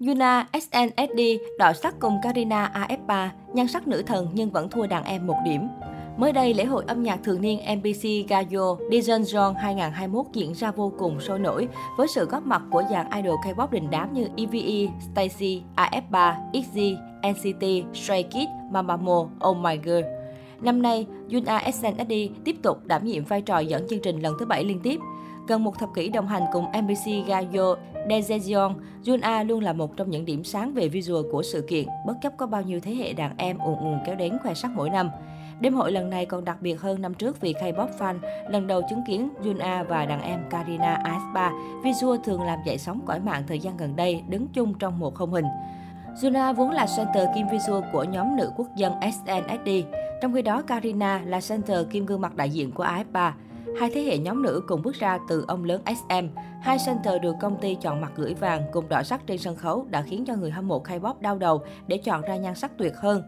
Yuna SNSD đọ sắc cùng Karina AF3, nhan sắc nữ thần nhưng vẫn thua đàn em một điểm. Mới đây, lễ hội âm nhạc thường niên MBC Gayo Dijon 2021 diễn ra vô cùng sôi nổi với sự góp mặt của dàn idol K-pop đình đám như EVE, Stacy, AF3, ITZY, NCT, Stray Kids, Mamamoo, Oh My Girl. Năm nay, Yuna SNSD tiếp tục đảm nhiệm vai trò dẫn chương trình lần thứ bảy liên tiếp. Gần một thập kỷ đồng hành cùng MBC Gayo Dejeon, Jun A luôn là một trong những điểm sáng về visual của sự kiện, bất chấp có bao nhiêu thế hệ đàn em ùn ùn kéo đến khoe sắc mỗi năm. Đêm hội lần này còn đặc biệt hơn năm trước vì K-pop fan lần đầu chứng kiến Yuna và đàn em Karina Aespa. Visual thường làm dậy sóng cõi mạng thời gian gần đây, đứng chung trong một không hình. Juna vốn là center kim visual của nhóm nữ quốc dân SNSD. Trong khi đó, Karina là center kim gương mặt đại diện của Aespa. Hai thế hệ nhóm nữ cùng bước ra từ ông lớn SM. Hai center được công ty chọn mặt gửi vàng cùng đỏ sắc trên sân khấu đã khiến cho người hâm mộ K-pop đau đầu để chọn ra nhan sắc tuyệt hơn.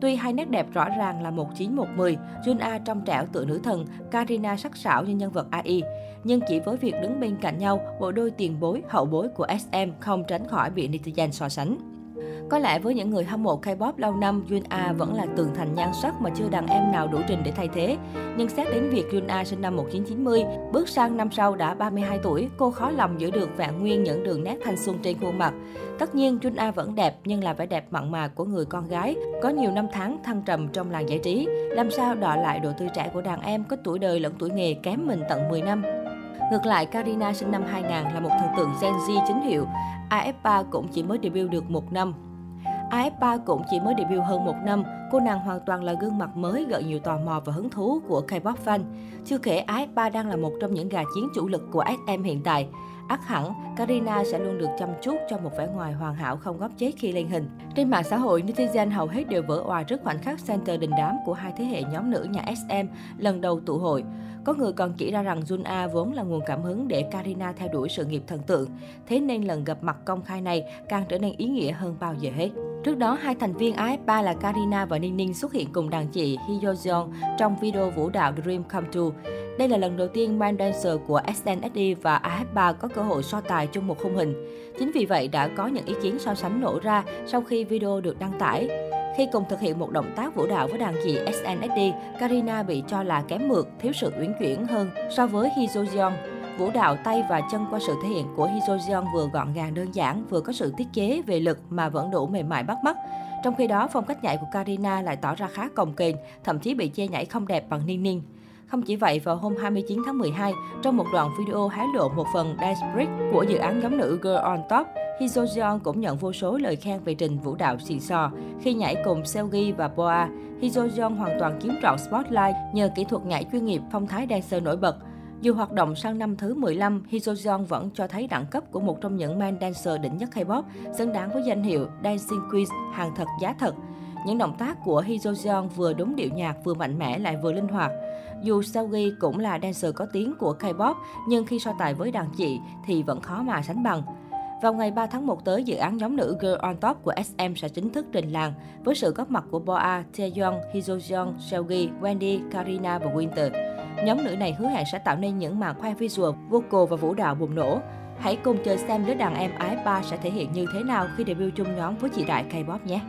Tuy hai nét đẹp rõ ràng là 1910, Jun trong trẻo tựa nữ thần, Karina sắc sảo như nhân vật AI. Nhưng chỉ với việc đứng bên cạnh nhau, bộ đôi tiền bối, hậu bối của SM không tránh khỏi bị netizen so sánh. Có lẽ với những người hâm mộ K-pop lâu năm, Yun A vẫn là tường thành nhan sắc mà chưa đàn em nào đủ trình để thay thế. Nhưng xét đến việc Yun A sinh năm 1990, bước sang năm sau đã 32 tuổi, cô khó lòng giữ được vẹn nguyên những đường nét thanh xuân trên khuôn mặt. Tất nhiên, Yun A vẫn đẹp nhưng là vẻ đẹp mặn mà của người con gái, có nhiều năm tháng thăng trầm trong làng giải trí. Làm sao đọ lại độ tươi trẻ của đàn em có tuổi đời lẫn tuổi nghề kém mình tận 10 năm. Ngược lại, Karina sinh năm 2000 là một thần tượng Gen Z chính hiệu. AF3 cũng chỉ mới debut được một năm. AF3 cũng chỉ mới debut hơn một năm, cô nàng hoàn toàn là gương mặt mới gợi nhiều tò mò và hứng thú của K-pop fan. Chưa kể AF3 đang là một trong những gà chiến chủ lực của SM hiện tại. Ác hẳn, Karina sẽ luôn được chăm chút cho một vẻ ngoài hoàn hảo không góp chết khi lên hình. Trên mạng xã hội, netizen hầu hết đều vỡ òa trước khoảnh khắc center đình đám của hai thế hệ nhóm nữ nhà SM lần đầu tụ hội. Có người còn chỉ ra rằng Jun A vốn là nguồn cảm hứng để Karina theo đuổi sự nghiệp thần tượng. Thế nên lần gặp mặt công khai này càng trở nên ý nghĩa hơn bao giờ hết. Trước đó, hai thành viên AF3 là Karina và Ninh Ninh xuất hiện cùng đàn chị Hyo Jeon trong video vũ đạo Dream Come True. Đây là lần đầu tiên man dancer của SNSD và AF3 có cơ hội so tài chung một khung hình. Chính vì vậy đã có những ý kiến so sánh nổ ra sau khi video được đăng tải. Khi cùng thực hiện một động tác vũ đạo với đàn chị SNSD, Karina bị cho là kém mượt, thiếu sự uyển chuyển hơn so với Hee Jeon. Vũ đạo tay và chân qua sự thể hiện của Hyo Jeon vừa gọn gàng đơn giản, vừa có sự tiết chế về lực mà vẫn đủ mềm mại bắt mắt. Trong khi đó, phong cách nhảy của Karina lại tỏ ra khá cồng kềnh, thậm chí bị chê nhảy không đẹp bằng Ninh Ninh. Không chỉ vậy, vào hôm 29 tháng 12, trong một đoạn video hé lộ một phần dance break của dự án nhóm nữ Girl on Top, Hyo Jeon cũng nhận vô số lời khen về trình vũ đạo xì xò. Khi nhảy cùng Seogi và Boa, Hyo Jeon hoàn toàn chiếm trọn spotlight nhờ kỹ thuật nhảy chuyên nghiệp, phong thái dancer nổi bật. Dù hoạt động sang năm thứ 15, Hee vẫn cho thấy đẳng cấp của một trong những man dancer đỉnh nhất K-pop, xứng đáng với danh hiệu Dancing Queen hàng thật giá thật. Những động tác của Hee vừa đúng điệu nhạc, vừa mạnh mẽ lại vừa linh hoạt. Dù Seogi cũng là dancer có tiếng của K-pop, nhưng khi so tài với đàn chị thì vẫn khó mà sánh bằng. Vào ngày 3 tháng 1 tới, dự án nhóm nữ Girl on Top của SM sẽ chính thức trình làng với sự góp mặt của Boa, Taeyeon, Hee Seogi, Wendy, Karina và Winter. Nhóm nữ này hứa hẹn sẽ tạo nên những màn khoe visual, vocal và vũ đạo bùng nổ. Hãy cùng chờ xem đứa đàn em ái ba sẽ thể hiện như thế nào khi debut chung nhóm với chị đại K-pop nhé!